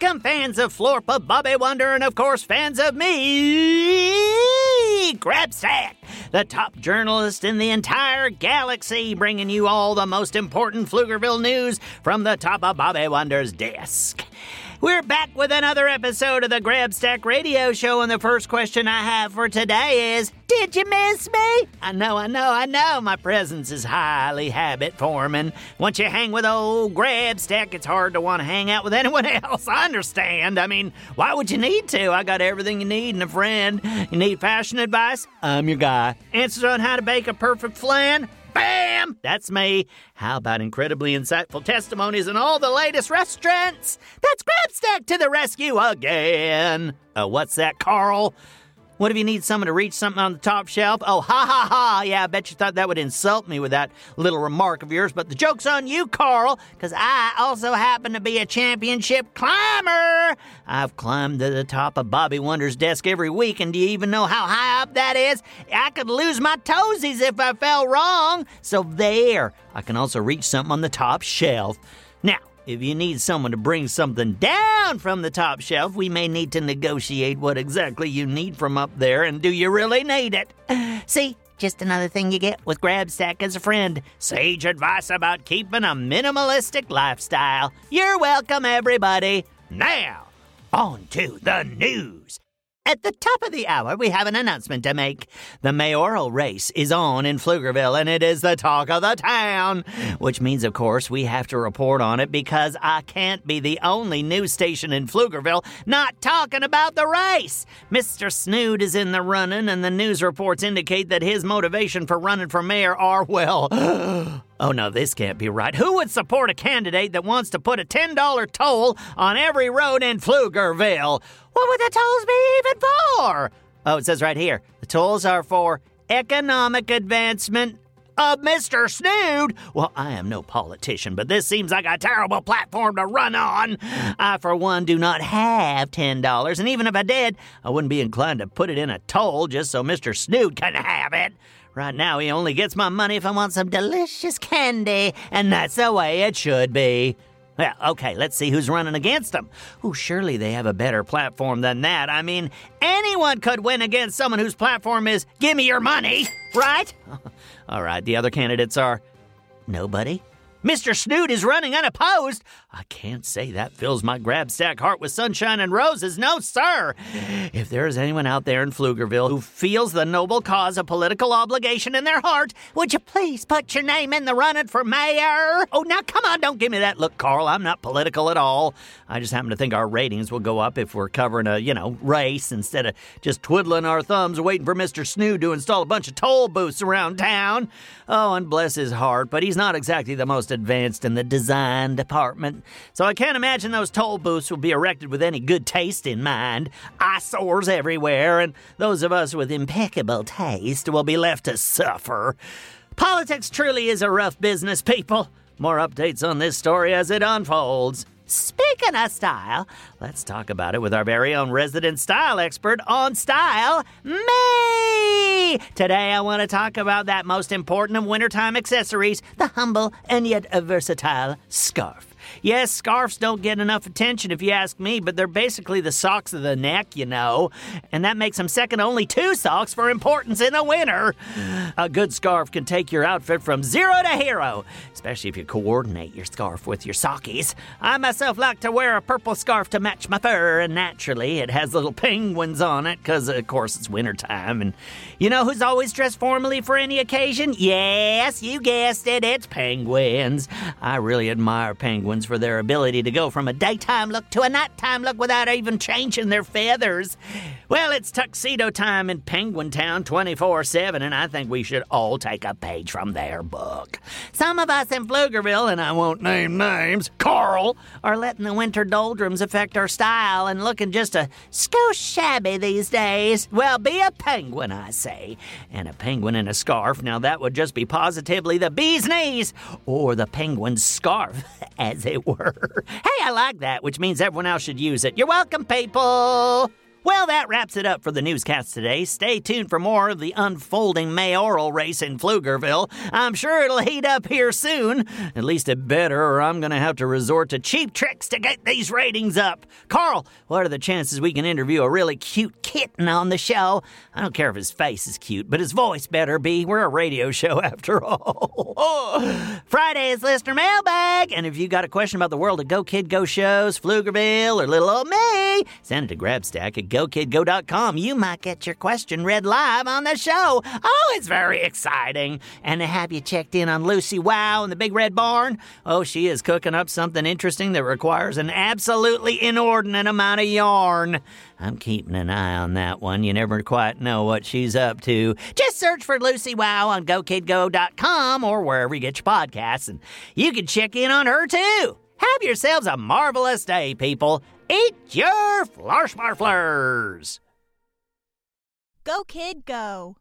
Welcome, fans of Florpa, Bobby Wonder, and of course, fans of me, Grabstack, the top journalist in the entire galaxy, bringing you all the most important Pflugerville news from the top of Bobby Wonder's desk. We're back with another episode of the Grabstack Radio Show, and the first question I have for today is Did you miss me? I know, I know, I know. My presence is highly habit forming. Once you hang with old Grabstack, it's hard to want to hang out with anyone else. I understand. I mean, why would you need to? I got everything you need and a friend. You need fashion advice? I'm your guy. Answers on how to bake a perfect flan? Bam! That's me. How about incredibly insightful testimonies and all the latest restaurants? That's Grabstack to the rescue again. Uh, what's that, Carl? What if you need someone to reach something on the top shelf? Oh, ha ha ha. Yeah, I bet you thought that would insult me with that little remark of yours, but the joke's on you, Carl, because I also happen to be a championship climber. I've climbed to the top of Bobby Wonder's desk every week, and do you even know how high up that is? I could lose my toesies if I fell wrong. So there, I can also reach something on the top shelf. Now, if you need someone to bring something down from the top shelf, we may need to negotiate what exactly you need from up there, and do you really need it? See, just another thing you get with Grabstack as a friend. Sage advice about keeping a minimalistic lifestyle. You're welcome, everybody. Now, on to the news. At the top of the hour, we have an announcement to make. The mayoral race is on in Pflugerville, and it is the talk of the town. Which means, of course, we have to report on it because I can't be the only news station in Pflugerville not talking about the race. Mr. Snood is in the running, and the news reports indicate that his motivation for running for mayor are, well, oh, Oh no, this can't be right. Who would support a candidate that wants to put a $10 toll on every road in Pflugerville? What would the tolls be even for? Oh, it says right here the tolls are for economic advancement Uh, of Mr. Snood. Well, I am no politician, but this seems like a terrible platform to run on. I, for one, do not have $10, and even if I did, I wouldn't be inclined to put it in a toll just so Mr. Snood can have it. Right now, he only gets my money if I want some delicious candy, and that's the way it should be. Well, okay, let's see who's running against them. Oh, surely they have a better platform than that. I mean, anyone could win against someone whose platform is give me your money, right? All right, the other candidates are nobody. Mr. Snood is running unopposed. I can't say that fills my grab grabstack heart with sunshine and roses. No, sir. If there is anyone out there in Pflugerville who feels the noble cause of political obligation in their heart, would you please put your name in the running for mayor? Oh, now come on, don't give me that look, Carl. I'm not political at all. I just happen to think our ratings will go up if we're covering a, you know, race instead of just twiddling our thumbs waiting for Mr. Snood to install a bunch of toll booths around town. Oh, and bless his heart, but he's not exactly the most advanced in the design department. So I can't imagine those toll booths will be erected with any good taste in mind. Eyesores everywhere, and those of us with impeccable taste will be left to suffer. Politics truly is a rough business, people. More updates on this story as it unfolds. Speaking of style, let's talk about it with our very own resident style expert on style, me! Today I want to talk about that most important of wintertime accessories, the humble and yet versatile scarf. Yes, scarves don't get enough attention if you ask me, but they're basically the socks of the neck, you know. And that makes them second only to socks for importance in the winter. A good scarf can take your outfit from zero to hero, especially if you coordinate your scarf with your sockies. I myself like to wear a purple scarf to match my fur, and naturally it has little penguins on it, because of course it's wintertime. And you know who's always dressed formally for any occasion? Yes, you guessed it, it's penguins. I really admire penguins for their ability to go from a daytime look to a nighttime look without even changing their feathers. Well, it's tuxedo time in Penguin Town 24 7, and I think we should all take a page from their book. Some of us in Pflugerville, and I won't name names, Carl, are letting the winter doldrums affect our style and looking just a skosh shabby these days. Well, be a penguin, I say. And a penguin in a scarf, now that would just be positively the bee's knees, or the penguin's scarf, as it were. Hey, I like that, which means everyone else should use it. You're welcome, people. Well, that wraps it up for the newscast today. Stay tuned for more of the unfolding mayoral race in Pflugerville. I'm sure it'll heat up here soon. At least it better, or I'm going to have to resort to cheap tricks to get these ratings up. Carl, what are the chances we can interview a really cute kitten on the show? I don't care if his face is cute, but his voice better be. We're a radio show after all. Friday's listener mailbag. And if you got a question about the world of Go Kid Go shows, Pflugerville, or little old me, send it to Grabstack GoKidGo.com. You might get your question read live on the show. Oh, it's very exciting. And to have you checked in on Lucy Wow in the Big Red Barn? Oh, she is cooking up something interesting that requires an absolutely inordinate amount of yarn. I'm keeping an eye on that one. You never quite know what she's up to. Just search for Lucy Wow on GoKidGo.com or wherever you get your podcasts, and you can check in on her too. Have yourselves a marvelous day, people. Eat your Flarschmarflers! Go, kid, go.